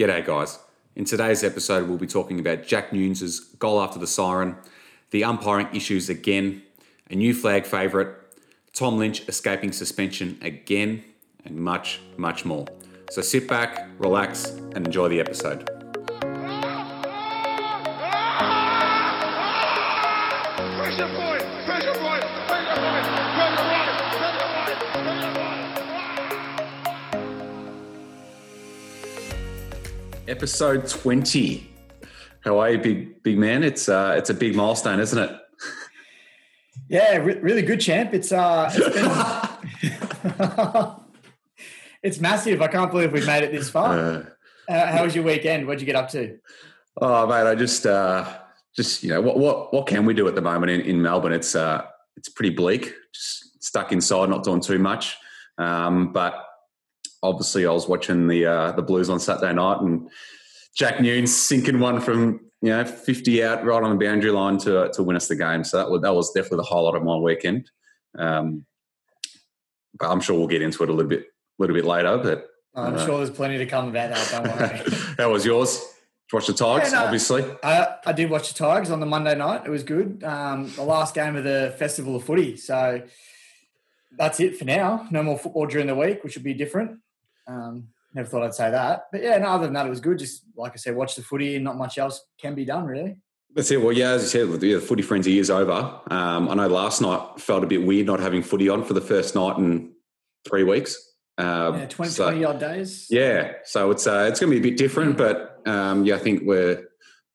G'day, guys. In today's episode, we'll be talking about Jack Newnes' goal after the siren, the umpiring issues again, a new flag favourite, Tom Lynch escaping suspension again, and much, much more. So sit back, relax, and enjoy the episode. Pressure Episode 20. How are you, big big man? It's uh, it's a big milestone, isn't it? Yeah, re- really good champ. It's uh, it's, been it's massive. I can't believe we've made it this far. Uh, Uh, how was your weekend? What'd you get up to? oh, mate, I just uh, just you know what what what can we do at the moment in, in Melbourne? It's uh, it's pretty bleak. Just stuck inside, not doing too much. Um, but obviously, I was watching the uh, the Blues on Saturday night, and Jack Newnes sinking one from you know fifty out right on the boundary line to to win us the game. So that was that was definitely the highlight of my weekend. Um, but I'm sure we'll get into it a little bit a little bit later. But I'm Uh, sure there's plenty to come about that. Don't worry. how was yours? Watch the Tigers, Yeah, no. obviously. I, I did watch the Tigers on the Monday night. It was good. Um, the last game of the Festival of Footy. So that's it for now. No more football during the week, which would be different. Um, never thought I'd say that. But yeah, no, other than that, it was good. Just like I said, watch the footy and not much else can be done, really. That's it. Well, yeah, as you said, the the footy frenzy is over. Um, I know last night felt a bit weird not having footy on for the first night in three weeks. Um, Yeah, 20, so- 20 odd days. yeah, so it's uh, it's going to be a bit different, but um, yeah, I think we're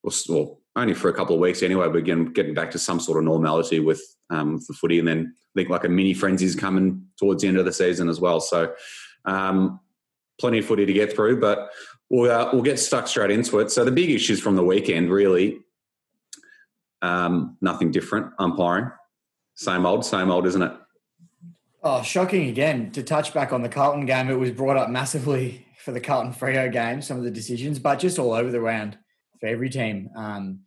s- well, only for a couple of weeks anyway. We're getting, getting back to some sort of normality with um, the footy, and then I think like a mini frenzy is coming towards the end of the season as well. So um, plenty of footy to get through, but we'll uh, we'll get stuck straight into it. So the big issues from the weekend really um, nothing different. Umpiring, same old, same old, isn't it? Oh, shocking again. To touch back on the Carlton game, it was brought up massively for the Carlton Freo game, some of the decisions, but just all over the round for every team. Um,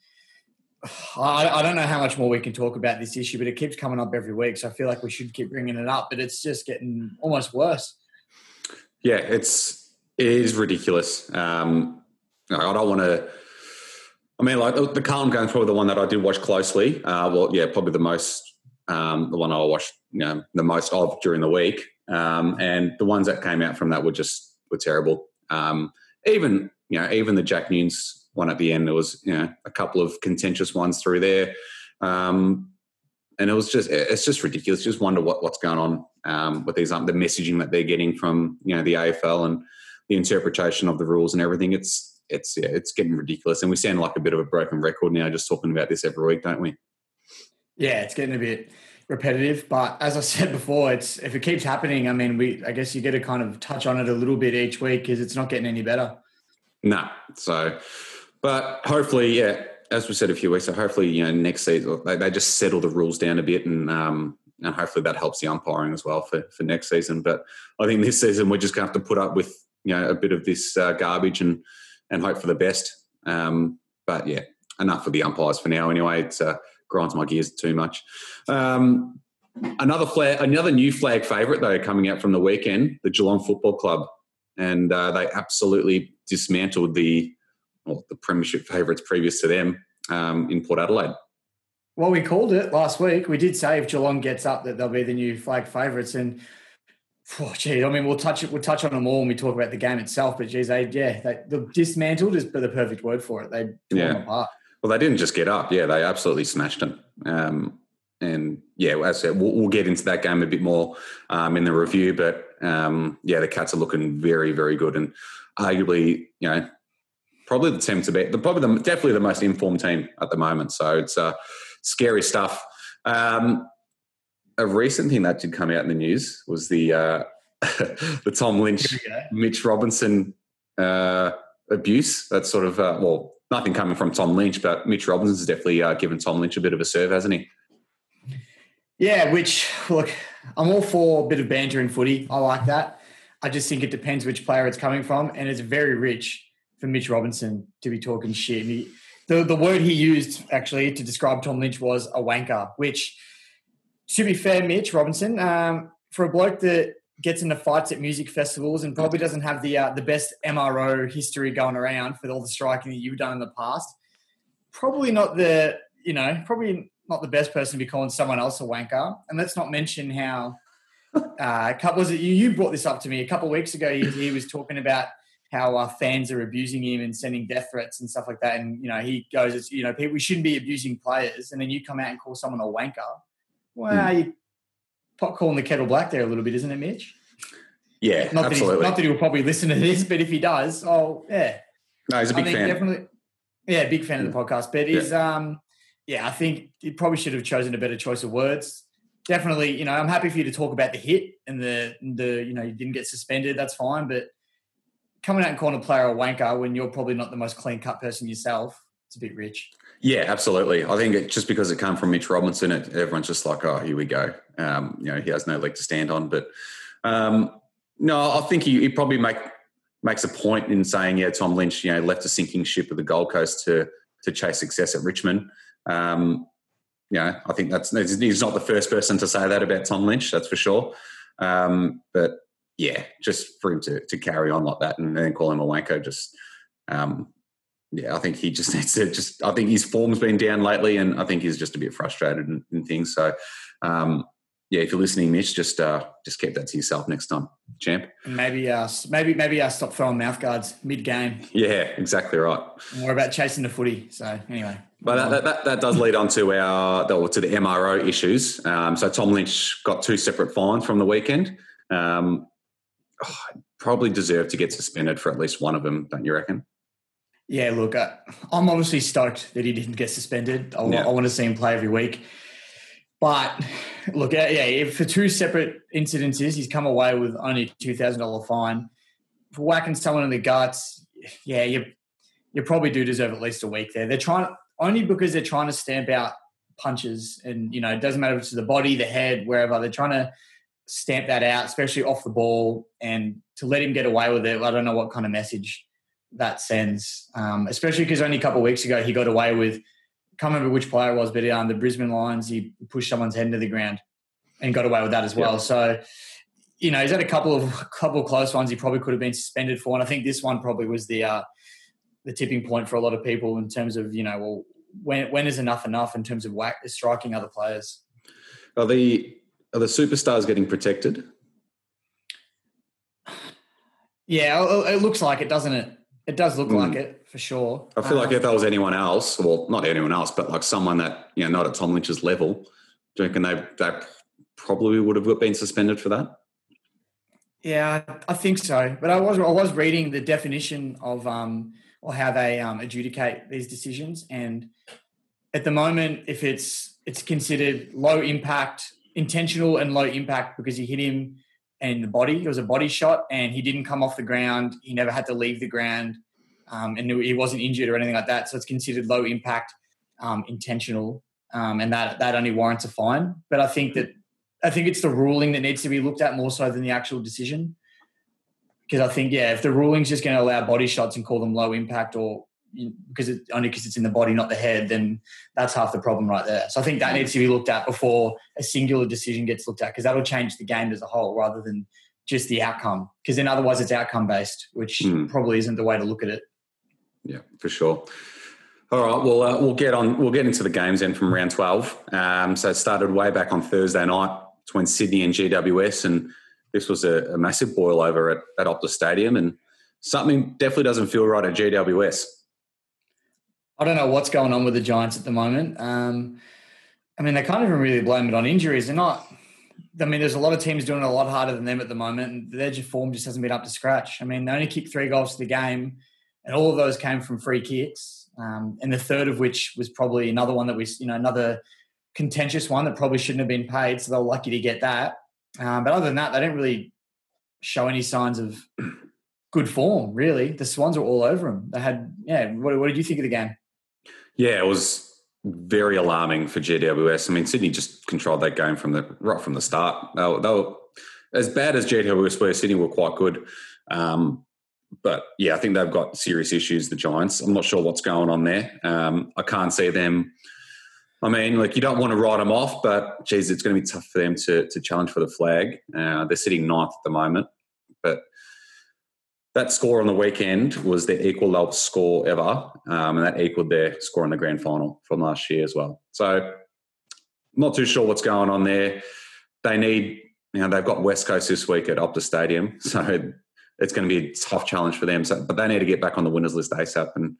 I, I don't know how much more we can talk about this issue, but it keeps coming up every week. So I feel like we should keep bringing it up, but it's just getting almost worse. Yeah, it's it is ridiculous. Um, I don't want to. I mean, like the Carlton game's probably the one that I did watch closely. Uh, well, yeah, probably the most, um, the one I watched, you know, the most of during the week. Um, and the ones that came out from that were just were terrible. Um, even you know, even the Jack Newnes one at the end, there was you know a couple of contentious ones through there. Um, and it was just it's just ridiculous. Just wonder what, what's going on um, with these um, the messaging that they're getting from you know the AFL and the interpretation of the rules and everything. It's it's yeah, it's getting ridiculous, and we sound like a bit of a broken record now, just talking about this every week, don't we? Yeah, it's getting a bit repetitive, but as I said before, it's if it keeps happening, I mean, we I guess you get to kind of touch on it a little bit each week because it's not getting any better. No, so but hopefully, yeah, as we said a few weeks, so hopefully you know next season they, just settle the rules down a bit and. um and hopefully that helps the umpiring as well for, for next season. But I think this season we're just going to have to put up with you know a bit of this uh, garbage and and hope for the best. Um, but yeah, enough for the umpires for now. Anyway, it uh, grinds my gears too much. Um, another flag, another new flag favourite though coming out from the weekend, the Geelong Football Club, and uh, they absolutely dismantled the well, the premiership favourites previous to them um, in Port Adelaide. Well, we called it last week. We did say if Geelong gets up that they'll be the new flag favourites. And oh, gee, I mean, we'll touch it. We'll touch on them all when we talk about the game itself. But geez, they yeah, they, the dismantled is the perfect word for it. They tore Yeah. them apart. Well, they didn't just get up. Yeah, they absolutely smashed them. Um, and yeah, as I said, we'll, we'll get into that game a bit more um, in the review. But um, yeah, the Cats are looking very, very good, and arguably, you know, probably the team to beat. The probably the, definitely the most informed team at the moment. So it's uh, scary stuff. Um, a recent thing that did come out in the news was the uh, the Tom Lynch, Here we go. Mitch Robinson uh, abuse. That's sort of uh, well, nothing coming from Tom Lynch, but Mitch Robinson's definitely uh, given Tom Lynch a bit of a serve, hasn't he? Yeah, which look, I'm all for a bit of banter in footy. I like that. I just think it depends which player it's coming from, and it's very rich for Mitch Robinson to be talking shit. He, the the word he used actually to describe Tom Lynch was a wanker. Which, to be fair, Mitch Robinson, um, for a bloke that gets into fights at music festivals and probably doesn't have the uh, the best MRO history going around for all the striking that you've done in the past. Probably not the you know probably not the best person to be calling someone else a wanker. And let's not mention how uh, was it you, you brought this up to me a couple of weeks ago. He, he was talking about how uh, fans are abusing him and sending death threats and stuff like that. And you know he goes, it's, you know, people we shouldn't be abusing players. And then you come out and call someone a wanker. Well, mm. you pot calling the kettle black there a little bit, isn't it, Mitch? Yeah, not absolutely. That not that he'll probably listen to this, but if he does, oh yeah. No, he's a big fan. Definitely, yeah, big fan of the podcast. But he's yeah. um yeah, I think he probably should have chosen a better choice of words. Definitely, you know, I'm happy for you to talk about the hit and the the you know you didn't get suspended. That's fine, but coming out and calling a player a wanker when you're probably not the most clean cut person yourself, it's a bit rich. Yeah, absolutely. I think it, just because it came from Mitch Robinson, it, everyone's just like, oh, here we go. Um, you know, he has no leg to stand on. But um, no, I think he, he probably make makes a point in saying, yeah, Tom Lynch, you know, left a sinking ship of the Gold Coast to to chase success at Richmond. Um, you know, I think that's he's not the first person to say that about Tom Lynch, that's for sure. Um, but yeah, just for him to to carry on like that and then call him a wanker, just um, yeah, I think he just needs to just. I think his form's been down lately, and I think he's just a bit frustrated and, things. So, um, yeah, if you're listening, Mitch, just uh, just keep that to yourself next time, champ. maybe uh, maybe maybe uh, stop throwing mouth guards mid game. Yeah, exactly right. More about chasing the footy. So anyway, but that, that, that, that, does lead on to our to the MRO issues. Um, so Tom Lynch got two separate fines from the weekend. Um, oh, probably deserve to get suspended for at least one of them, don't you reckon? Yeah, look, uh, I'm obviously stoked that he didn't get suspended. I, yeah. I, want to see him play every week. But look, yeah, for two separate incidences, he's come away with only two thousand dollar fine for whacking someone in the guts. Yeah, you you probably do deserve at least a week there. They're trying only because they're trying to stamp out punches, and you know it doesn't matter if it's the body, the head, wherever. They're trying to stamp that out, especially off the ball, and to let him get away with it. I don't know what kind of message that sends, um, especially because only a couple of weeks ago he got away with. Can't remember which player it was, but um, the Brisbane Lions he pushed someone's head into the ground and got away with that as well. Yeah. So you know, he's had a couple of couple of close ones. He probably could have been suspended for, and I think this one probably was the uh, the tipping point for a lot of people in terms of you know, well, when when is enough enough in terms of whack striking other players? Are the are the superstars getting protected? Yeah, it looks like it, doesn't it? It does look mm. like it for sure. I feel um, like if that was anyone else, well, not anyone else, but like someone that you know, not at Tom Lynch's level, do you reckon they they probably would have been suspended for that? Yeah, I think so. But I was I was reading the definition of um, or how they um, adjudicate these decisions, and at the moment, if it's it's considered low impact, intentional and low impact because he hit him in the body. It was a body shot, and he didn't come off the ground. He never had to leave the ground, um, and he wasn't injured or anything like that. So it's considered low impact, um, intentional, um, and that that only warrants a fine. But I think that I think it's the ruling that needs to be looked at more so than the actual decision. Because I think, yeah, if the ruling's just going to allow body shots and call them low impact or because it, only because it's in the body, not the head, then that's half the problem right there. So I think that needs to be looked at before a singular decision gets looked at because that'll change the game as a whole rather than just the outcome. Because then otherwise it's outcome based, which mm. probably isn't the way to look at it. Yeah, for sure. All right, well, uh, we'll get on. We'll get into the games then from round twelve. Um, so it started way back on Thursday night between Sydney and GWS, and this was a, a massive boil over at, at Optus Stadium, and something definitely doesn't feel right at GWS. I don't know what's going on with the Giants at the moment. Um, I mean, they can't even really blame it on injuries. They're not. I mean, there's a lot of teams doing it a lot harder than them at the moment, and their form just hasn't been up to scratch. I mean, they only kicked three goals to the game, and all of those came from free kicks, um, and the third of which was probably another one that was, you know, another contentious one that probably shouldn't have been paid. So they're lucky to get that. Um, but other than that, they didn't really show any signs of good form. Really, the Swans were all over them. They had, yeah. What, what did you think of the game? Yeah, it was very alarming for GWS. I mean, Sydney just controlled that game from the right from the start. They were, they were as bad as GWS were. Sydney were quite good, um, but yeah, I think they've got serious issues. The Giants. I'm not sure what's going on there. Um, I can't see them I mean, like you don't want to write them off, but geez, it's going to be tough for them to to challenge for the flag. Uh, they're sitting ninth at the moment, that score on the weekend was their equal lowest score ever, um, and that equaled their score in the grand final from last year as well. So, not too sure what's going on there. They need, you know, they've got West Coast this week at Optus Stadium, so it's going to be a tough challenge for them. So, but they need to get back on the winners list ASAP and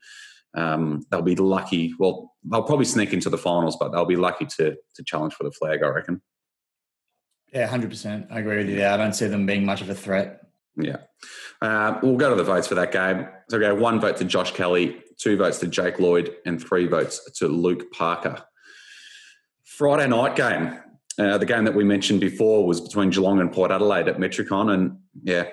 um, they'll be lucky. Well, they'll probably sneak into the finals, but they'll be lucky to to challenge for the flag. I reckon. Yeah, hundred percent. I agree with you there. I don't see them being much of a threat. Yeah, uh, we'll go to the votes for that game. So we go one vote to Josh Kelly, two votes to Jake Lloyd, and three votes to Luke Parker. Friday night game. Uh, the game that we mentioned before was between Geelong and Port Adelaide at Metricon, and yeah,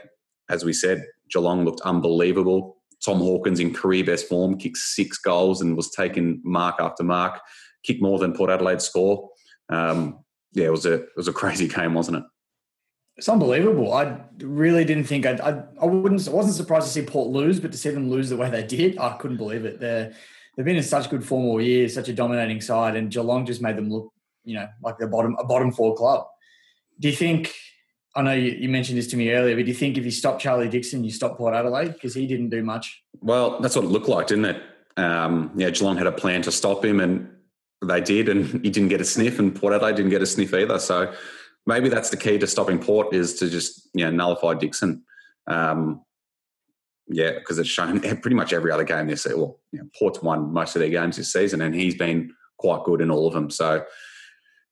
as we said, Geelong looked unbelievable. Tom Hawkins in career best form, kicked six goals and was taking mark after mark, kicked more than Port Adelaide score. Um, yeah, it was a it was a crazy game, wasn't it? It's unbelievable. I really didn't think I'd, I I wouldn't I wasn't surprised to see Port lose, but to see them lose the way they did, I couldn't believe it. They're they've been in such good form all year, such a dominating side, and Geelong just made them look, you know, like the bottom a bottom four club. Do you think I know you, you, mentioned this to me earlier, but do you think if you stop Charlie Dixon, you stop Port Adelaide because he didn't do much? Well, that's what it looked like, didn't it? Um, yeah, Geelong had a plan to stop him, and they did, and he didn't get a sniff, and Port Adelaide didn't get a sniff either. So maybe that's the key to stopping Port is to just you know nullify Dixon. Um, yeah, because it's shown pretty much every other game this. Well, you know, Port's won most of their games this season, and he's been quite good in all of them. So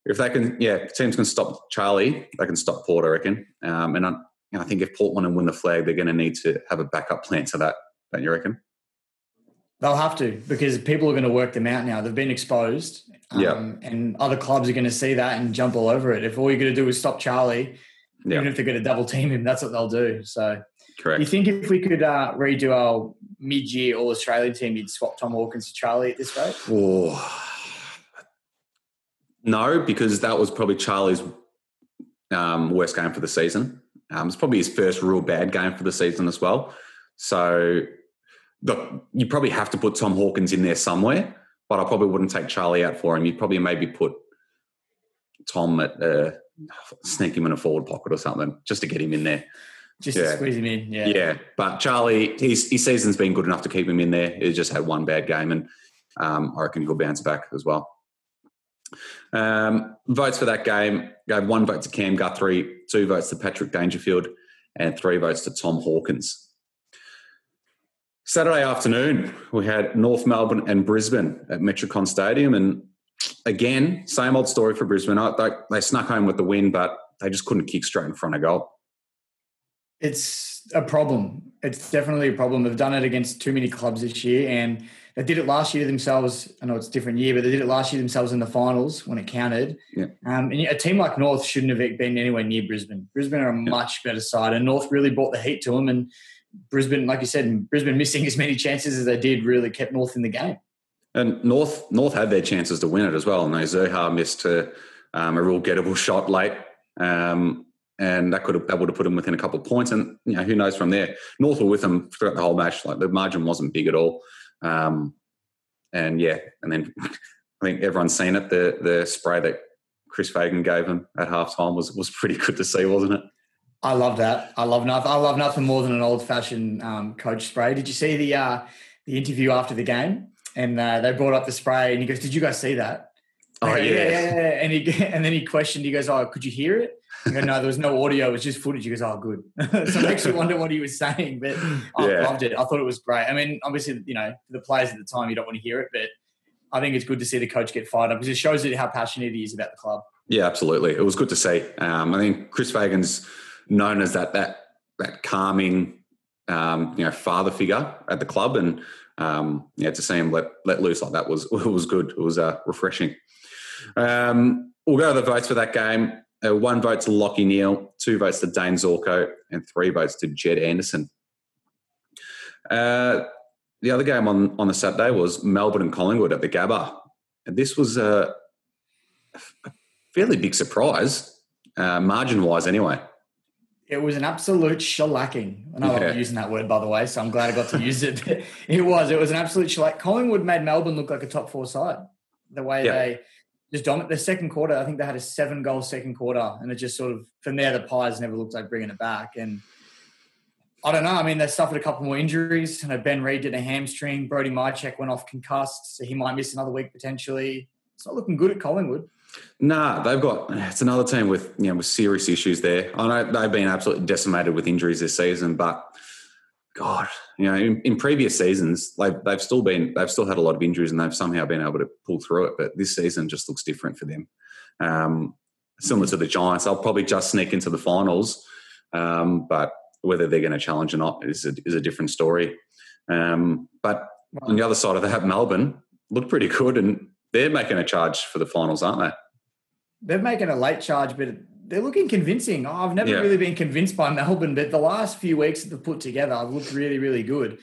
if they can, yeah, teams can stop Charlie, they can stop Port, I reckon. Um, and I, I, think if Port want to win the flag, they're going to need to have a backup plan to that, don't you reckon? They'll have to because people are going to work them out now. They've been exposed, um, yeah. and other clubs are going to see that and jump all over it. If all you're going to do is stop Charlie, yeah. even if they're going to double team him, that's what they'll do. So, correct. You think if we could uh, redo our mid-year All Australian team, you'd swap Tom Hawkins to Charlie at this rate? Oh no, because that was probably Charlie's um, worst game for the season. Um, it's probably his first real bad game for the season as well. So, look, you probably have to put Tom Hawkins in there somewhere, but I probably wouldn't take Charlie out for him. You'd probably maybe put Tom at uh, sneak him in a forward pocket or something just to get him in there. Just yeah. to squeeze him in, yeah. Yeah, but Charlie, his, his season's been good enough to keep him in there. He just had one bad game, and um, I reckon he'll bounce back as well. Um, votes for that game gave one vote to Cam Guthrie, two votes to Patrick Dangerfield, and three votes to Tom Hawkins. Saturday afternoon, we had North Melbourne and Brisbane at Metricon Stadium. And again, same old story for Brisbane. They, they snuck home with the win, but they just couldn't kick straight in front of goal. It's a problem. It's definitely a problem. They've done it against too many clubs this year. And they did it last year themselves. I know it's a different year, but they did it last year themselves in the finals when it counted. Yeah. Um, and a team like North shouldn't have been anywhere near Brisbane. Brisbane are a yeah. much better side, and North really brought the heat to them. And Brisbane, like you said, Brisbane missing as many chances as they did really kept North in the game. And North North had their chances to win it as well. And Zurhaar missed a, um, a real gettable shot late. Um, and that could have that would have put them within a couple of points. And you know, who knows from there? North were with them throughout the whole match. Like the margin wasn't big at all. Um, and yeah, and then I think everyone's seen it. The the spray that Chris Fagan gave him at halftime was was pretty good to see, wasn't it? I love that. I love nothing. I love nothing more than an old fashioned um, coach spray. Did you see the uh, the interview after the game? And uh, they brought up the spray, and he goes, "Did you guys see that?" Oh yeah. yeah, yeah, yeah. And he and then he questioned. He goes, "Oh, could you hear it?" Go, no, there was no audio. It was just footage. He goes, oh, good. so it makes you wonder what he was saying, but I yeah. loved it. I thought it was great. I mean, obviously, you know, the players at the time, you don't want to hear it, but I think it's good to see the coach get fired up because it shows it how passionate he is about the club. Yeah, absolutely. It was good to see. Um, I think Chris Fagan's known as that that that calming, um, you know, father figure at the club, and um, yeah, to see him let let loose like that was was good. It was uh, refreshing. Um, we'll go to the votes for that game. Uh, one vote to Lachie Neale, two votes to Dane Zorko, and three votes to Jed Anderson. Uh, the other game on, on the Saturday was Melbourne and Collingwood at the Gabba. And this was a, a fairly big surprise, uh, margin wise, anyway. It was an absolute shellacking. I know yeah. I'm using that word, by the way, so I'm glad I got to use it. it was. It was an absolute shellac. Collingwood made Melbourne look like a top four side. The way yeah. they just dominant. The second quarter, I think they had a seven goal second quarter, and it just sort of from there the Pies never looked like bringing it back. And I don't know. I mean, they suffered a couple more injuries. You know, Ben Reid did a hamstring. Brody Mihocek went off concussed, so he might miss another week potentially. It's not looking good at Collingwood. Nah, they've got it's another team with you know with serious issues there. I know they've been absolutely decimated with injuries this season, but God, you know, in, in previous seasons, they've, they've still been they've still had a lot of injuries and they've somehow been able to pull through it. But this season just looks different for them. Um, similar to the Giants, they'll probably just sneak into the finals, um, but whether they're going to challenge or not is a, is a different story. Um, but on the other side of that, Melbourne looked pretty good, and they're making a charge for the finals, aren't they? They're making a late charge, but they're looking convincing. I've never Yeah. really been convinced by Melbourne, but the last few weeks that they've put together have looked really, really good.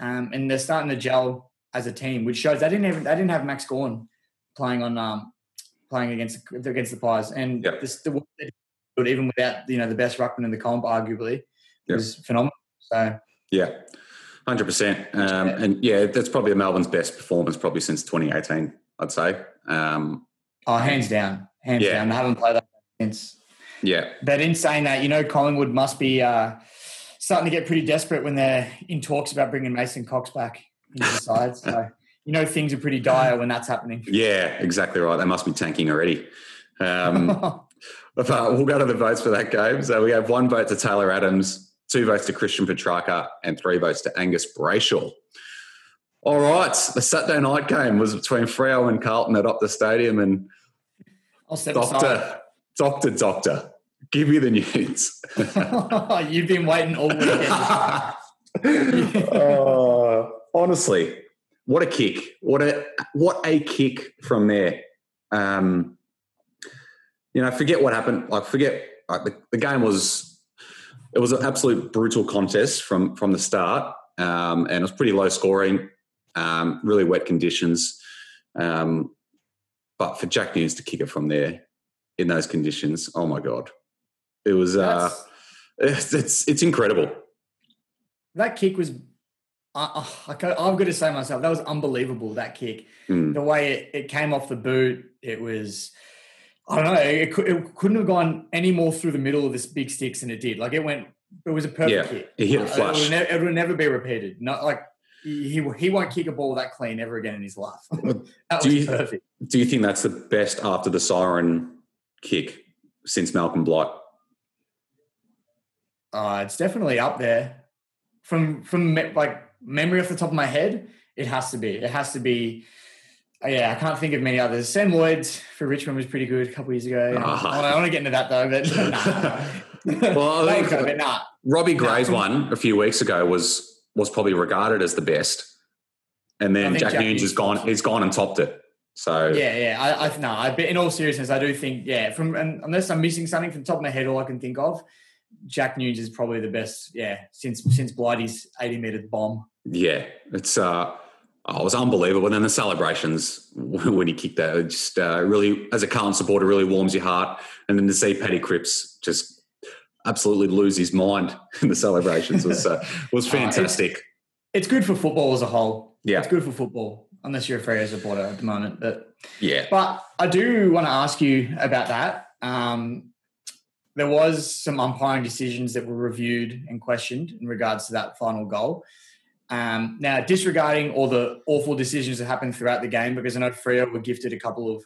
Um, and they're starting to gel as a team, which shows they didn't even they didn't have Max Gawn playing on um, playing against against the Pies, and Yep. this, the work they did, even without you know the best ruckman in the comp, arguably, Yep. was phenomenal. So Yeah, hundred percent. Um, and yeah, that's probably Melbourne's best performance probably since 2018. I'd say. Um, oh, hands down, hands Yeah. down. They haven't played that since. yeah, But in saying that, you know, Collingwood must be uh, starting to get pretty desperate when they're in talks about bringing Mason Cox back into the side. So, you know, things are pretty dire when that's happening. yeah, exactly right. They must be tanking already. Um, we'll go to the votes for that game. So we have one vote to Taylor Adams, two votes to Christian Petracca, and three votes to Angus Brayshaw. All right, the Saturday night game was between Freo and Carlton at Optus Stadium, and I'll step aside. Doctor, Doctor, Doctor, give me the news. You've been waiting all weekend. Oh, honestly, what a kick! What a what a kick from there. Um, you know, forget what happened. Like, forget like the, the game was. It was an absolute brutal contest from from the start, um, and it was pretty low scoring, um, really wet conditions. Um, but for Jack Newnes to kick it from there in those conditions, oh my god, it was. Uh, it's, it's it's incredible. that kick was. Uh, uh, I, I've got to say myself, that was unbelievable. That kick, Mm. the way it, it came off the boot, it was. I don't know. It, it couldn't have gone any more through the middle of this big sticks than it did. Like it went. It was a perfect Yeah, hit it Uh, flush. It will, ne- it will never be repeated. Not like he he won't kick a ball that clean ever again in his life. that Do was you- perfect. Do you think that's the best after the siren kick since Malcolm Blight? Uh, it's definitely up there. From from me- like memory off the top of my head, it has to be. It has to be. uh, yeah, I can't think of many others. Sam Lloyd's for Richmond was pretty good a couple years ago. Ah. I, want to get into that though, but nah. Well, I That think- was good, but nah. Robbie Gray's from- one a few weeks ago was was probably regarded as the best, and then Jack, Jack Newnes has gone. He's gone and topped it. So Yeah, yeah. I, I no. I, but in all seriousness, I do think yeah. From and unless I'm missing something from the top of my head, all I can think of, Jack Newnes is probably the best. Yeah, since since Blighty's 80 meter bomb. yeah, it's uh, oh, it was unbelievable. And then the celebrations when he kicked that, it just uh, really, as a Carlton supporter, really warms your heart. And then to see Paddy Cripps just absolutely lose his mind in the celebrations was uh, was Oh, it's- fantastic. It's good for football as a whole. Yeah. it's good for football. Unless you're a Freo supporter at the moment, but Yeah, But I do want to ask you about that. Um, there was some umpiring decisions that were reviewed and questioned in regards to that final goal. Um, now, disregarding all the awful decisions that happened throughout the game, because I know Freo were gifted a couple of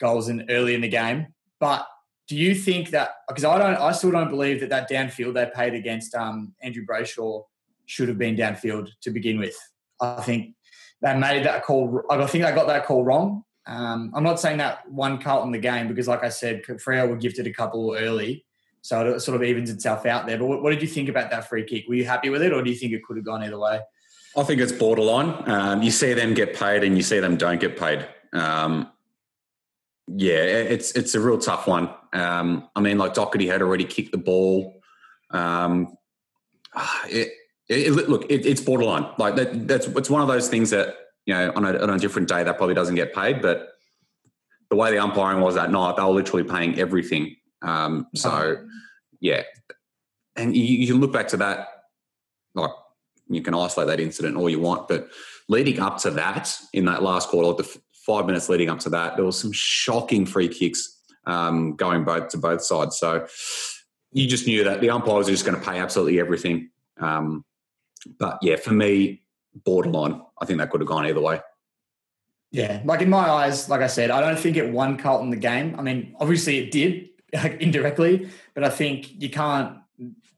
goals in early in the game. But do you think that because I don't, I still don't believe that that downfield they paid against um, Andrew Brayshaw should have been downfield to begin with. I think they made that call. I think they got that call wrong. Um, I'm not saying that won Carlton the game because, like I said, Freo were gifted a couple early, so it sort of evens itself out there. But what, what did you think about that free kick? Were you happy with it, or do you think it could have gone either way? I think it's borderline. Um, you see them get paid, and you see them don't get paid. Um, yeah, it's it's a real tough one. Um, I mean, like Docherty had already kicked the ball. Um, it, it, look, it, it's borderline. Like that, that's it's one of those things that you know on a, on a different day that probably doesn't get paid, but the way the umpiring was that night, they were literally paying everything. Um, so yeah, and you, you can look back to that, like you can isolate that incident all you want, but leading up to that in that last quarter, like the five minutes leading up to that, there was some shocking free kicks um, going both to both sides. So you just knew that the umpires were just going to pay absolutely everything. Um, but yeah, for me, borderline. I think that could have gone either way. Yeah, like in my eyes, like I said, I don't think it won Carlton the game. I mean, obviously it did like, indirectly, but I think you can't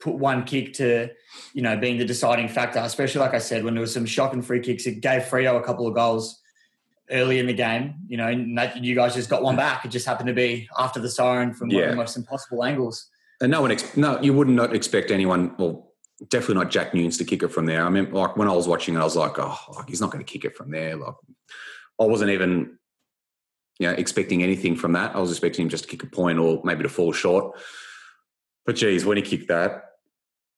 put one kick to, you know, being the deciding factor. Especially like I said, when there was some shocking free kicks, it gave Freo a couple of goals early in the game. You know, and that, you guys just got one mm. back. It just happened to be after the siren from one of the most impossible angles. And no one, ex- no, you would not expect anyone. Well, definitely not Jack Newnes to kick it from there. I mean, like when I was watching it, I was like, oh, like, he's not going to kick it from there. Like, I wasn't even, you know, expecting anything from that. I was expecting him just to kick a point or maybe to fall short. But geez, when he kicked that,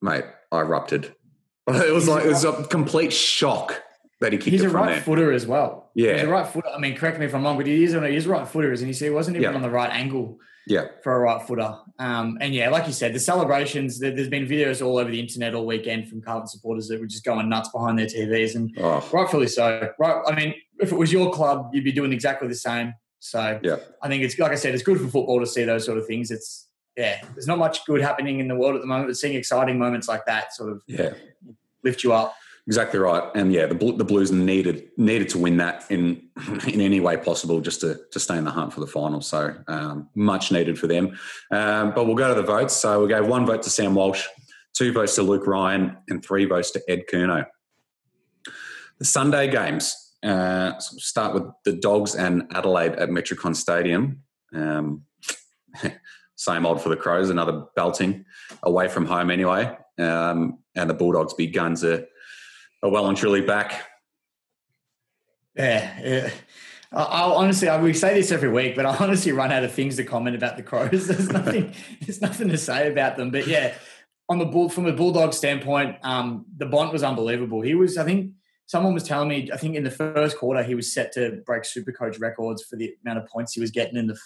mate, I erupted. It was like it was a complete shock that he kicked He's a right there. footer as well. Yeah. He's a right footer. I mean, correct me if I'm wrong, but he is on he's right footers, and you see, he wasn't even Yeah. on the right angle Yeah, for a right footer. Um, and yeah, like you said, the celebrations. There, there's been videos all over the internet all weekend from Carlton supporters that were just going nuts behind their TVs, and oh, rightfully so. Right? I mean, if it was your club, you'd be doing exactly the same. So yeah, I think it's like I said, it's good for football to see those sort of things. It's yeah, there's not much good happening in the world at the moment, but seeing exciting moments like that sort of yeah. lift you up. Exactly right, and yeah, the the Blues needed needed to win that in in any way possible just to to stay in the hunt for the final. So um, much needed for them. Um, but we'll go to the votes. So we gave one vote to Sam Walsh, two votes to Luke Ryan, and three votes to Ed Curnow. The Sunday games. Uh, so we'll start with the Dogs and Adelaide at Metricon Stadium. Um, same old for the Crows, another belting away from home anyway. Um, and the Bulldogs' big guns are are well and truly back. Yeah, yeah. I, I honestly, I, we say this every week, but I honestly run out of things to comment about the Crows. There's nothing, there's nothing to say about them. But yeah, on the bull from a bulldog standpoint, um, the Bont was unbelievable. He was, I think, someone was telling me, I think in the first quarter he was set to break Supercoach records for the amount of points he was getting in the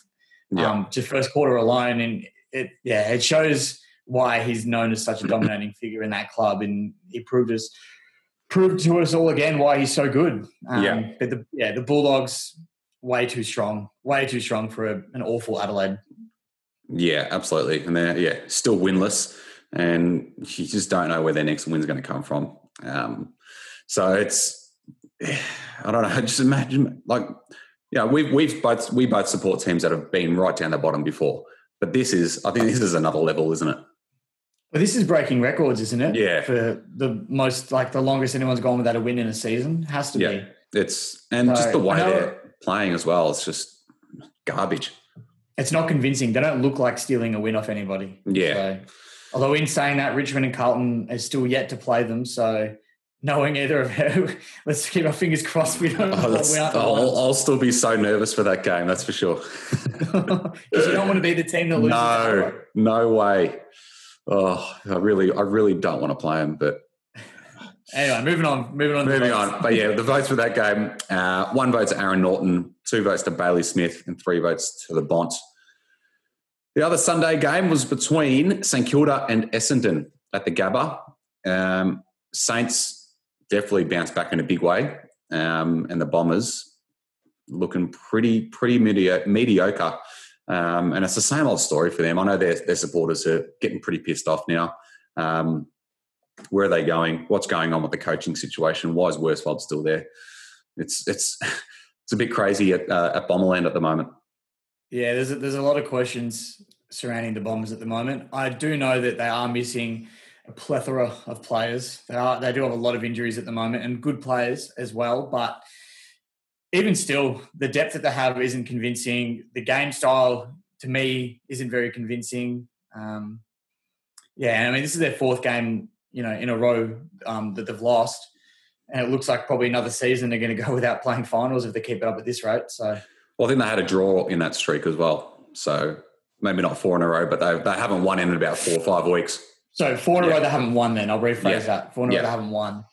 Yeah. um, just first quarter alone, and it yeah, it shows why he's known as such a dominating figure in that club, and he proved us proved to us all again why he's so good. Um, Yeah. but the yeah, the Bulldogs way too strong, way too strong for a, an awful Adelaide. Yeah, absolutely. And they're yeah, still winless, and you just don't know where their next win's going to come from. Um, so it's I don't know. Just imagine like yeah, we've we've both we both support teams that have been right down the bottom before, but this is I think this is another level, isn't it? But this is breaking records, isn't it? Yeah. For the most, like the longest anyone's gone without a win in a season has to Yeah. be. It's and just the So, way they're playing as well. It's just garbage. It's not convincing. They don't look like stealing a win off anybody. Yeah. So, although in saying that, Richmond and Carlton is still yet to play them. So knowing either of them, let's keep our fingers crossed. We don't. Oh, we I'll, I'll still be so nervous for that game. That's for sure. because you don't want to be the team that loses. No, no way. Oh, I really, I really don't want to play him. But Anyway, moving on. Moving on. moving on. But yeah, the votes for that game: uh, one vote to Aaron Naughton, two votes to Bailey Smith, and three votes to the Bont. The other Sunday game was between St Kilda and Essendon at the Gabba. Um, Saints definitely bounced back in a big way, um, and the Bombers looking pretty, pretty mediocre. Um, and it's the same old story for them. I know their, their supporters are getting pretty pissed off now. Um, where are they going? What's going on with the coaching situation? Why is Worsfold still there? It's it's it's a bit crazy at uh, at Bomberland at the moment. Yeah, there's a, there's a lot of questions surrounding the Bombers at the moment. I do know that they are missing a plethora of players. They are they do have a lot of injuries at the moment and good players as well. But even still, the depth that they have isn't convincing. The game style to me isn't very convincing. Um, yeah, I mean this is their fourth game, you know, in a row um, that they've lost, and it looks like probably another season they're going to go without playing finals if they keep it up at this rate. So. Well, I think they had a draw in that streak as well. So maybe not four in a row, but they they haven't won in about four or five weeks. So four in a row they haven't won. Then I'll rephrase Yeah. that. Four in a row Yeah. they haven't won.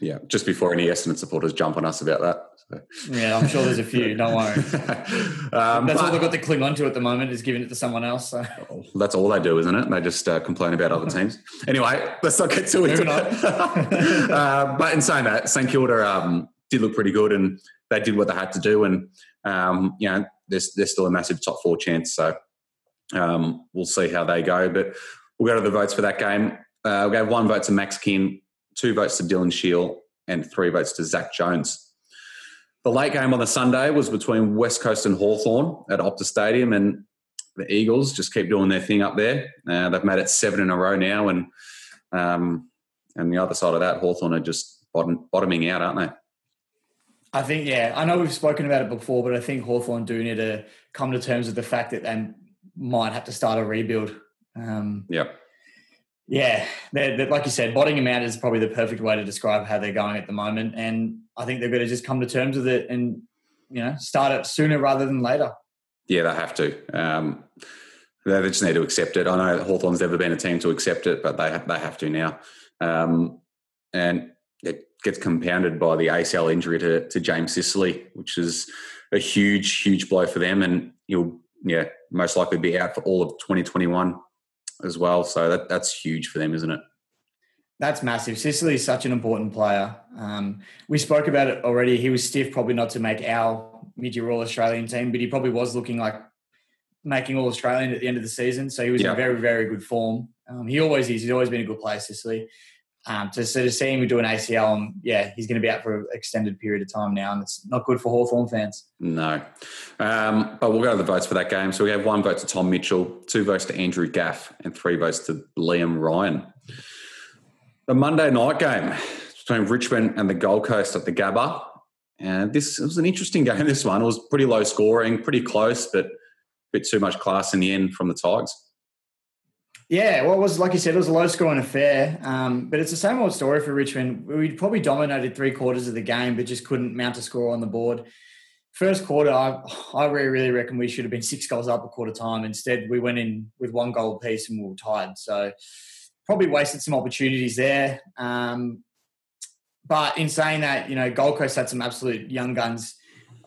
Yeah, just before any Essendon supporters jump on us about that. So. Yeah, I'm sure there's a few. Don't worry. um, That's all they've got to cling on to at the moment is giving it to someone else. So That's all they do, isn't it? They just uh, complain about other teams. Anyway, let's not get too into it. uh, but in saying that, St Kilda, um, did look pretty good, and they did what they had to do, and um, you know, there's there's still a massive top four chance. So um, we'll see how they go, but we'll go to the votes for that game. Uh, we gave one vote to Max King, two votes to Dylan Shiel, and three votes to Zach Jones. The late game on the Sunday was between West Coast and Hawthorn at Optus Stadium, and the Eagles just keep doing their thing up there. Uh, they've made it seven in a row now, and um, and the other side of that, Hawthorn are just bottom, bottoming out, aren't they? I think, yeah, I know we've spoken about it before, but I think Hawthorn do need to come to terms with the fact that they might have to start a rebuild. Um, yeah. Yeah, they're, they're, like you said, bottoming out is probably the perfect way to describe how they're going at the moment. And I think they've got to just come to terms with it and, you know, start it sooner rather than later. Yeah, they have to. Um, they just need to accept it. I know Hawthorn's never been a team to accept it, but they, they have to now. Um, and it gets compounded by the ACL injury to, to James Sicily, which is a huge, huge blow for them. And he'll, yeah, most likely be out for all of 2021 as well. So that, that's huge for them, isn't it? That's massive. Sicily is such an important player. Um, we spoke about it already. He was stiff, probably not to make our mid-year All Australian team, but he probably was looking like making All Australian at the end of the season. So he was yeah. in very, very good form. Um, he always is. He's always been a good player, Sicily. Um, to sort of see him do an ACL, and yeah, he's going to be out for an extended period of time now, and it's not good for Hawthorn fans. No. Um, but we'll go to the votes for that game. So we have one vote to Tom Mitchell, two votes to Andrew Gaff, and three votes to Liam Ryan. The Monday night game between Richmond and the Gold Coast at the Gabba. And this was an interesting game, this one. It was pretty low scoring, pretty close, but a bit too much class in the end from the Tigers. Yeah, well, it was like you said, it was a low scoring affair, um, but it's the same old story for Richmond. We probably dominated three quarters of the game, but just couldn't mount a score on the board. First quarter, I, I really, really reckon we should have been six goals up a quarter time. Instead, we went in with one goal apiece and we were tied. So probably wasted some opportunities there. Um, but in saying that, you know, Gold Coast had some absolute young guns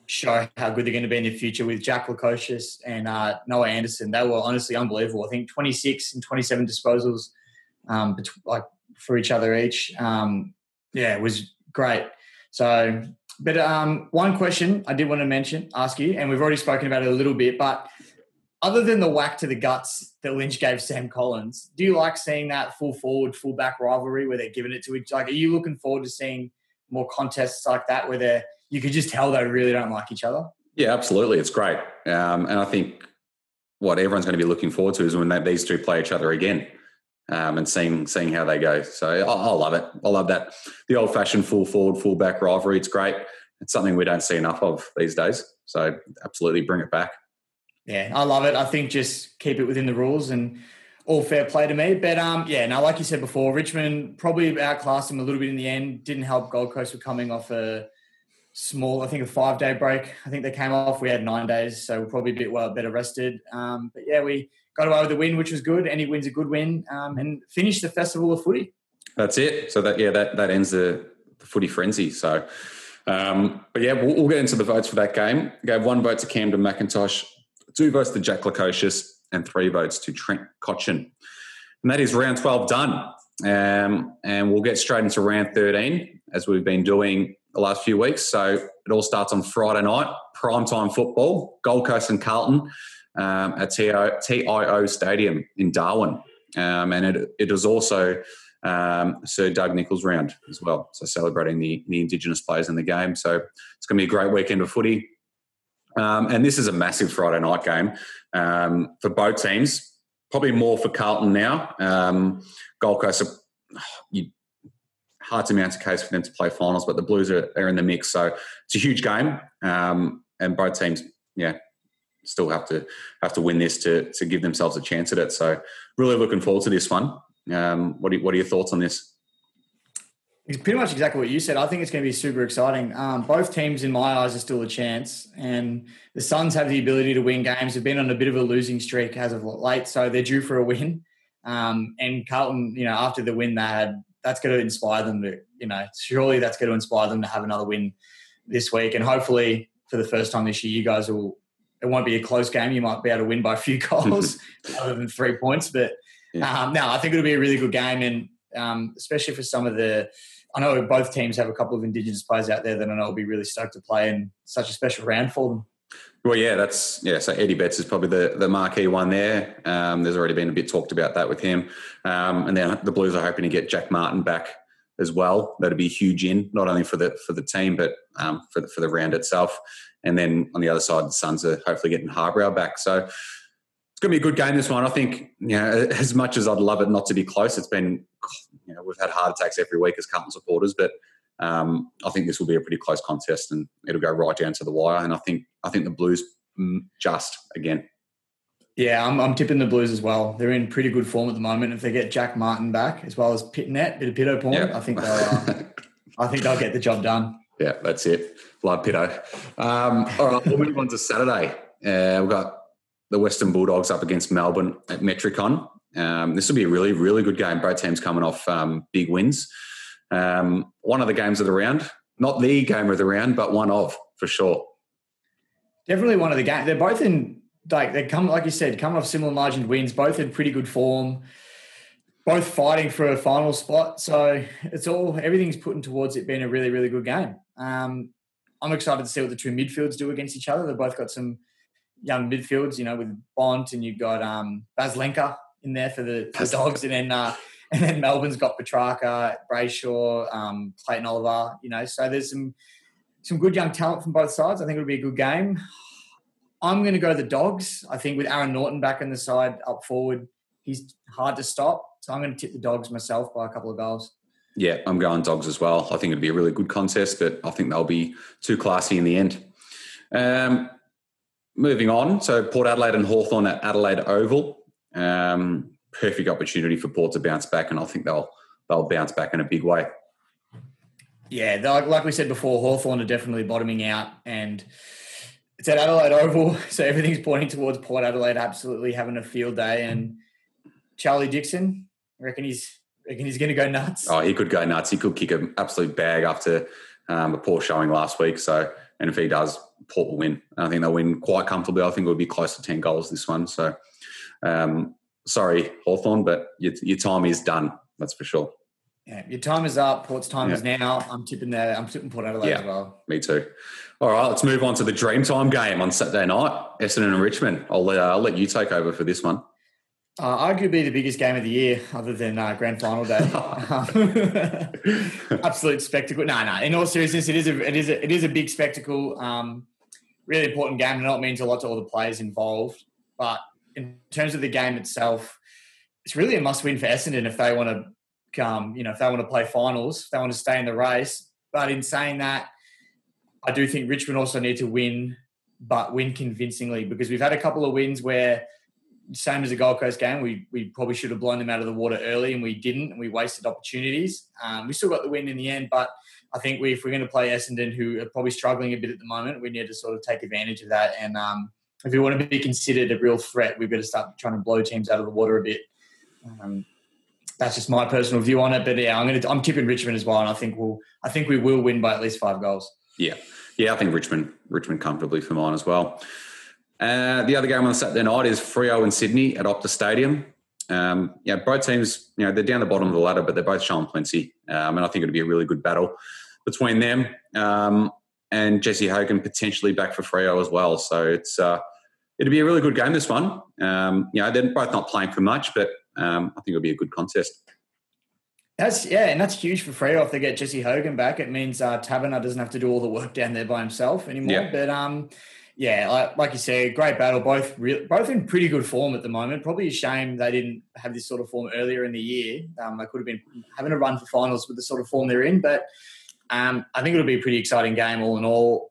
show how good they're going to be in the future with Jack Lukosius and uh, Noah Anderson. They were honestly unbelievable. I think 26 and 27 disposals um, like for each other each. Um, yeah, it was great. So, but um, one question I did want to mention, ask you, and we've already spoken about it a little bit, but other than the whack to the guts that Lynch gave Sam Collins, do you like seeing that full forward, full back rivalry where they're giving it to each? Like, are you looking forward to seeing more contests like that where they're you could just tell they really don't like each other. Yeah, absolutely. It's great. Um, and I think what everyone's going to be looking forward to is when they, these two play each other again um, and seeing seeing how they go. So I, I love it. I love that. The old fashioned full forward, full back rivalry. It's great. It's something we don't see enough of these days. So absolutely bring it back. Yeah, I love it. I think just keep it within the rules and all fair play to me. But um, yeah, now like you said before, Richmond probably outclassed them a little bit in the end. Didn't help Gold Coast with coming off a small, I think a five day break. I think they came off. We had nine days, so we're probably a bit well better rested. Um, but yeah, we got away with the win, which was good. Any win's a good win, um, and finished the festival of footy. That's it. So that yeah, that that ends the, the footy frenzy. So. Um, but yeah, we'll, we'll, get into the votes for that game. Gave one vote to Kamdyn McIntosh, two votes to Jack Lukosius, and three votes to Trent Cotchin. And that is round 12 done. Um, and we'll get straight into round 13 as we've been doing the last few weeks. So it all starts on Friday night, prime time football, Gold Coast and Carlton um, at TIO Stadium in Darwin. Um, and it, it is also um, Sir Doug Nicholls round as well. So celebrating the, the Indigenous players in the game. So it's going to be a great weekend of footy. Um, and this is a massive Friday night game um, for both teams. Probably more for Carlton now. Um, Gold Coast, you hard to mount a case for them to play finals, but the Blues are, are in the mix. So it's a huge game, um, and both teams, yeah, still have to have to win this to to give themselves a chance at it. So really looking forward to this one. Um, what are, what are your thoughts on this? It's pretty much exactly what you said. I think it's going to be super exciting. Um, both teams, in my eyes, are still a chance, and the Suns have the ability to win games. They've been on a bit of a losing streak as of late, so they're due for a win. Um, and Carlton, you know, after the win they had that's going to inspire them to, you know, surely that's going to inspire them to have another win this week. And hopefully, for the first time this year, you guys will. It won't be a close game. You might be able to win by a few goals other than three points. But yeah. um, no, I think it'll be a really good game, and um, especially for some of the I know both teams have a couple of Indigenous players out there that I know will be really stoked to play in such a special round for them. Well, yeah, that's yeah. So Eddie Betts is probably the the marquee one there. Um, there's already been a bit talked about that with him, um, and then the Blues are hoping to get Jack Martin back as well. That'd be huge in not only for the for the team but um, for the, for the round itself. And then on the other side, the Suns are hopefully getting Harbrow back. So it's going to be a good game. This one, I think. You know, as much as I'd love it not to be close, it's been. You know, we've had heart attacks every week as Carlton supporters, but um, I think this will be a pretty close contest, and it'll go right down to the wire. And I think I think the Blues mm, just again. Yeah, I'm, I'm tipping the Blues as well. They're in pretty good form at the moment. If they get Jack Martin back as well as Pittonet, bit of Pitto porn, Yeah. I think they'll. Uh, I think they'll get the job done. Yeah, that's it. Love Pitto. Um, all right, we'll move on to Saturday. Uh, we've got the Western Bulldogs up against Melbourne at Metricon. Um, this will be a really, really good game. Both teams coming off um, big wins. Um, one of the games of the round, not the game of the round, but one of for sure. Definitely one of the games. They're both in like they come like you said, coming off similar margined wins, both in pretty good form, both fighting for a final spot. So it's all everything's putting towards it being a really, really good game. Um, I'm excited to see what the two midfields do against each other. They've both got some young midfields, you know, with Bont and you've got um Baslenka in there for the, for the dogs, and then uh, and then Melbourne's got Petracca, Brayshaw, um, Clayton Oliver, you know. So there's some some good young talent from both sides. I think it'll be a good game. I'm going to go the Dogs. I think with Aaron Naughton back in the side up forward, he's hard to stop. So I'm going to tip the Dogs myself by a couple of goals. Yeah, I'm going dogs as well. I think it'd be a really good contest, but I think they'll be too classy in the end. Um, moving on, so Port Adelaide and Hawthorn at Adelaide Oval. Um, perfect opportunity for Port to bounce back, and I think they'll they'll bounce back in a big way. Yeah, like, like we said before, Hawthorn are definitely bottoming out, and it's at Adelaide Oval, so everything's pointing towards Port Adelaide absolutely having a field day. And Charlie Dixon, I reckon he's reckon he's going to go nuts. Oh, he could go nuts. He could kick an absolute bag after um, a poor showing last week. So, and if he does, Port will win. I think they'll win quite comfortably. I think it will be close to ten goals this one. So, um, sorry, Hawthorn, but your, your time is done. That's for sure. Yeah, your time is up. Port's time Yeah. is now. I'm tipping there. I'm tipping Port Adelaide Yeah. as well. Me too. All right, let's move on to the Dreamtime game on Saturday night, Essendon and Richmond. I'll, uh, I'll let you take over for this one. Uh, arguably the biggest game of the year, other than uh, grand final day. Absolute spectacle. No, no. In all seriousness, it is a it is a, it is a big spectacle. Um, really important game, and it means a lot to all the players involved. But in terms of the game itself, it's really a must win for Essendon if they want to come. You know, if they want to play finals, if they want to stay in the race. But in saying that, I do think Richmond also need to win, but win convincingly because we've had a couple of wins where same as the Gold Coast game, we we probably should have blown them out of the water early, and we didn't, and we wasted opportunities. Um, we still got the win in the end, but I think we, if we're going to play Essendon, who are probably struggling a bit at the moment, we need to sort of take advantage of that. And um, if we want to be considered a real threat, we've got to start trying to blow teams out of the water a bit. Um, that's just my personal view on it, but yeah, I'm going to I'm tipping Richmond as well, and I think we'll I think we will win by at least five goals. Yeah, yeah, I think Richmond Richmond comfortably for mine as well. Uh, the other game on Saturday night is Freo and Sydney at Optus Stadium. Um, yeah, both teams, you know, they're down the bottom of the ladder, but they're both showing plenty, um, and I think it'll be a really good battle between them. Um, and Jesse Hogan potentially back for Freo as well, so it's uh, it'll be a really good game. This one, um, you know, they're both not playing for much, but um, I think it'll be a good contest. That's yeah, and that's huge for Freo if they get Jesse Hogan back. It means uh, Taberner doesn't have to do all the work down there by himself anymore. Yeah. But um, yeah, like, like you said, great battle. Both re- both in pretty good form at the moment. Probably a shame they didn't have this sort of form earlier in the year. Um, they could have been having a run for finals with the sort of form they're in. But um, I think it'll be a pretty exciting game all in all.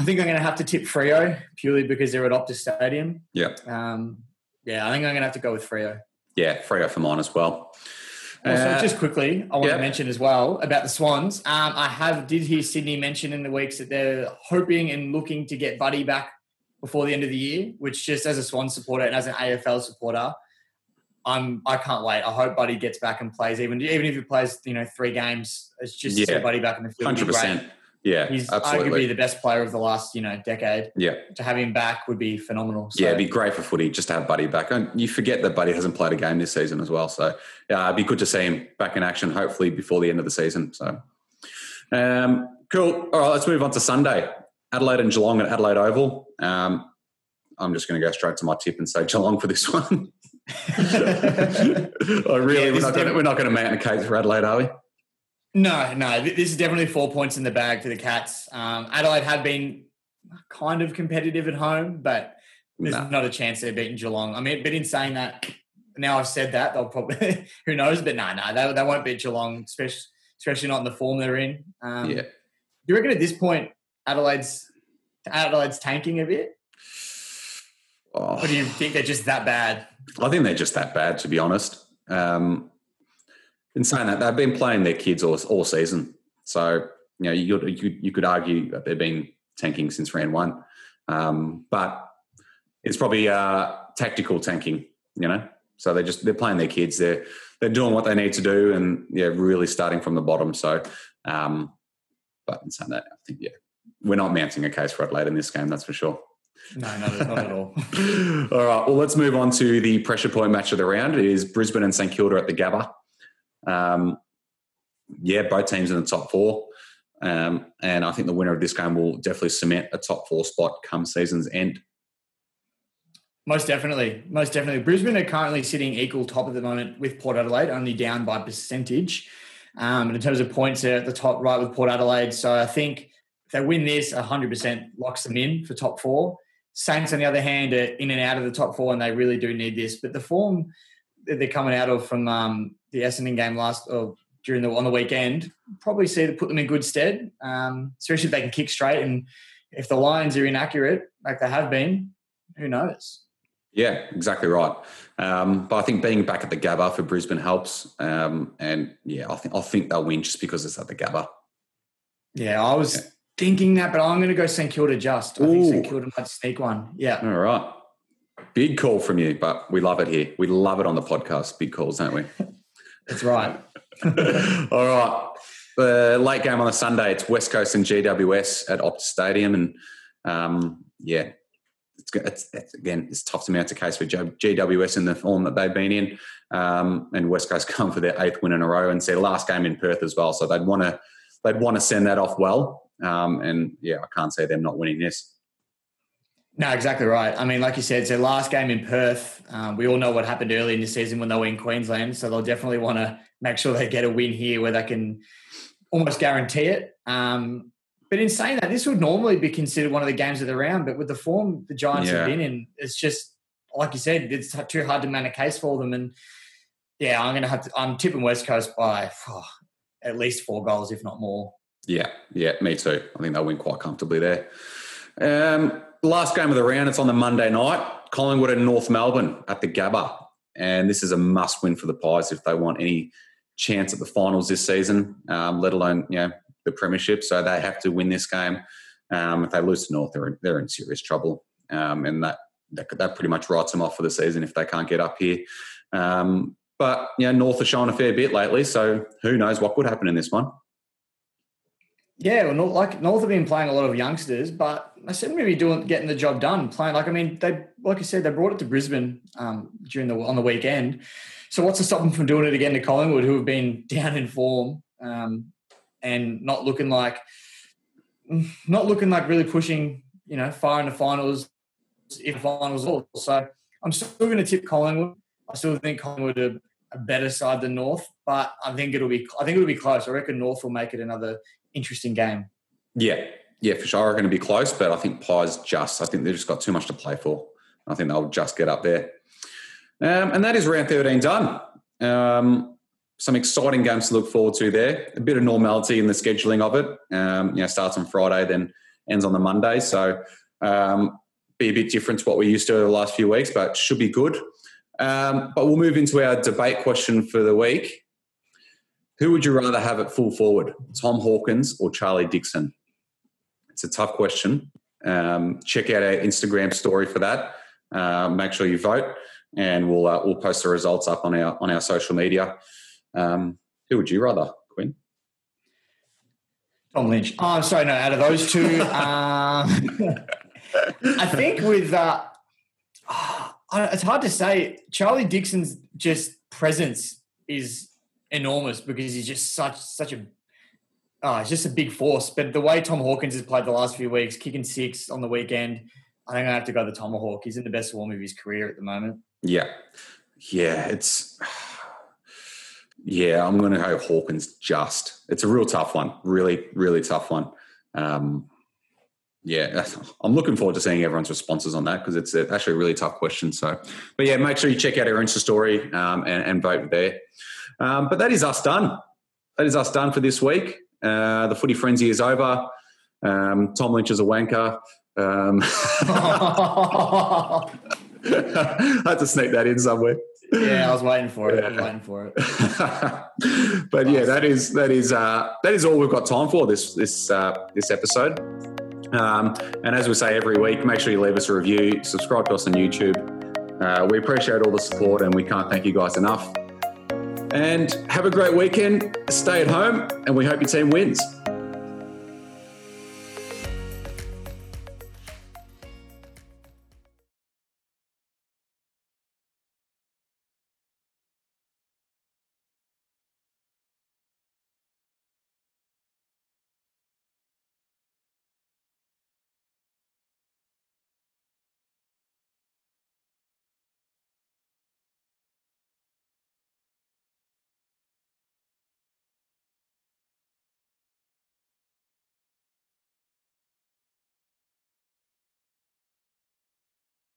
I think I'm going to have to tip Freo purely because they're at Optus Stadium. Yeah, Um, yeah, I think I'm going to have to go with Freo. yeah, Freo for mine as well. Also, Uh, just quickly, I want yeah. to mention as well about the Swans. Um, I have did hear Sydney mention in the weeks that they're hoping and looking to get Buddy back before the end of the year. Which, just as a Swan supporter and as an AFL supporter, I'm I can't wait. I hope Buddy gets back and plays even even if he plays you know three games. It's just Yeah. Buddy back in the field. Hundred It'd be great. percent. Yeah, He's absolutely. arguably the best player of the last, you know, decade. yeah, To have him back would be phenomenal. So, yeah, it'd be great for footy just to have Buddy back. And you forget that Buddy hasn't played a game this season as well. So yeah, it'd be good to see him back in action. Hopefully before the end of the season. So um, cool. All right, let's move on to Sunday. Adelaide and Geelong at Adelaide Oval. Um, I'm just going to go straight to my tip and say Geelong for this one. I really, Yeah, we're, not gonna, we're not going to mount a case for Adelaide, are we? No, no, this is definitely four points in the bag for the Cats. Um, Adelaide had been kind of competitive at home, but there's No. not a chance they're beating Geelong. I mean, but in saying that, now I've said that, they'll probably, who knows, but no, no, they, they won't beat Geelong, especially, especially not in the form they're in. Um, Yeah. Do you reckon at this point, Adelaide's Adelaide's tanking a bit? Oh. Or do you think they're just that bad? I think they're just that bad, to be honest. Um, in saying that, they've been playing their kids all, all season. So, you know, you, could- you, you could argue that they've been tanking since round one. Um, but it's probably uh, tactical tanking, you know? So they're just, they're playing their kids. They're, they're doing what they need to do and, yeah, really starting from the bottom. So, um, but in saying that, I think, yeah, we're not mounting a case for Adelaide in this game, that's for sure. No, no, not at all. all right. Well, let's move on to the pressure point match of the round. It is Brisbane and St Kilda at the Gabba. Um, yeah, both teams in the top four. Um, and I think the winner of this game will definitely cement a top four spot come season's end. Most definitely. Most definitely. Brisbane are currently sitting equal top at the moment with Port Adelaide, only down by percentage. Um, and in terms of points, they're at the top right with Port Adelaide. So I think if they win this, 100% locks them in for top four. Saints, on the other hand, are in and out of the top four, and they really do need this. But the form they're coming out of from um, the Essendon game last or during the on the weekend probably see to put them in good stead, um, especially if they can kick straight. And if the Lions are inaccurate, like they have been, who knows? Yeah, exactly right. Um, but I think being back at the Gabba for Brisbane helps. Um, and yeah, I think I think they'll win just because it's at the Gabba. Yeah, I was Yeah. thinking that, but I'm going to go St Kilda just. I think St Kilda might sneak one. Yeah. All right. Big call from you, but we love it here. We love it on the podcast. Big calls, don't we? That's right. All right. The late game on the Sunday, it's West Coast and GWS at Optus Stadium. And um, yeah, it's, it's, it's again, it's tough to mount a case for GWS in the form that they've been in. Um, and West Coast come for their eighth win in a row and it's their last game in Perth as well. So they'd want to they'd want to send that off well. Um, and yeah, I can't see them not winning this. No, exactly right. I mean, like you said, it's their last game in Perth. Um, we all know what happened early in the season when they were in Queensland. So they'll definitely want to make sure they get a win here where they can almost guarantee it. Um, but in saying that, this would normally be considered one of the games of the round. But with the form the Giants Yeah. have been in, it's just, like you said, it's too hard to man a case for them. And yeah, I'm going to have to, I'm tipping West Coast by oh, at least four goals, if not more. Yeah, yeah, me too. I think they'll win quite comfortably there. Um, last game of the round, it's on the Monday night. Collingwood and North Melbourne at the Gabba. And this is a must win for the Pies if they want any chance at the finals this season, um, let alone you know the premiership. So they have to win this game. Um, if they lose to North, they're in, they're in serious trouble. Um, and that, that that pretty much writes them off for the season if they can't get up here. Um, but know, North are showing a fair bit lately, so who knows what could happen in this one. Yeah, well, North, like North have been playing a lot of youngsters, but I seem to be doing getting the job done. Playing like I mean, they like I said, they brought it to Brisbane um, during the on the weekend. So what's to stop them from doing it again to Collingwood, who have been down in form um, and not looking like not looking like really pushing, you know, far in the finals, if finals all. So I'm still going to tip Collingwood. I still think Collingwood are a better side than North, but I think it'll be I think it'll be close. I reckon North will make it another interesting game. Yeah, yeah, for sure. Are going to be close, but I think Pies just. I think they've just got too much to play for. I think they'll just get up there. Um, and that is round thirteen done. Um, some exciting games to look forward to there. A bit of normality in the scheduling of it. Um, you know, starts on Friday, then ends on the Monday. So um, be a bit different to what we're used to over the last few weeks, but should be good. Um, but we'll move into our debate question for the week. Who would you rather have at full forward, Tom Hawkins or Charlie Dixon? It's a tough question. Um, check out our Instagram story for that. Uh, make sure you vote, and we'll uh, we'll post the results up on our on our social media. Um, who would you rather, Quinn? Tom Lynch. Oh, I'm sorry, no, out of those two, um, I think with uh, it's hard to say. Charlie Dixon's just presence is enormous because he's just such such a oh, he's just a big force. But the way Tom Hawkins has played the last few weeks, kicking six on the weekend, I think I have to go the Tomahawk. He's in the best form of his career at the moment. Yeah, yeah, it's yeah. I'm going to go Hawkins. Just it's a real tough one. Really, really tough one. Um, yeah, I'm looking forward to seeing everyone's responses on that because it's actually a really tough question. So, but yeah, make sure you check out our Insta story um, and, and, vote there. Um, but that is us done. That is us done for this week. Uh, the footy frenzy is over. Um, Tom Lynch is a wanker. Um, I had to sneak that in somewhere. Yeah, I was waiting for it. I was waiting for it. but yeah, that is that is uh, that is all we've got time for this this uh, this episode. Um, and as we say every week, make sure you leave us a review, subscribe to us on YouTube. Uh, we appreciate all the support, and we can't thank you guys enough. And have a great weekend. Stay at home, and we hope your team wins.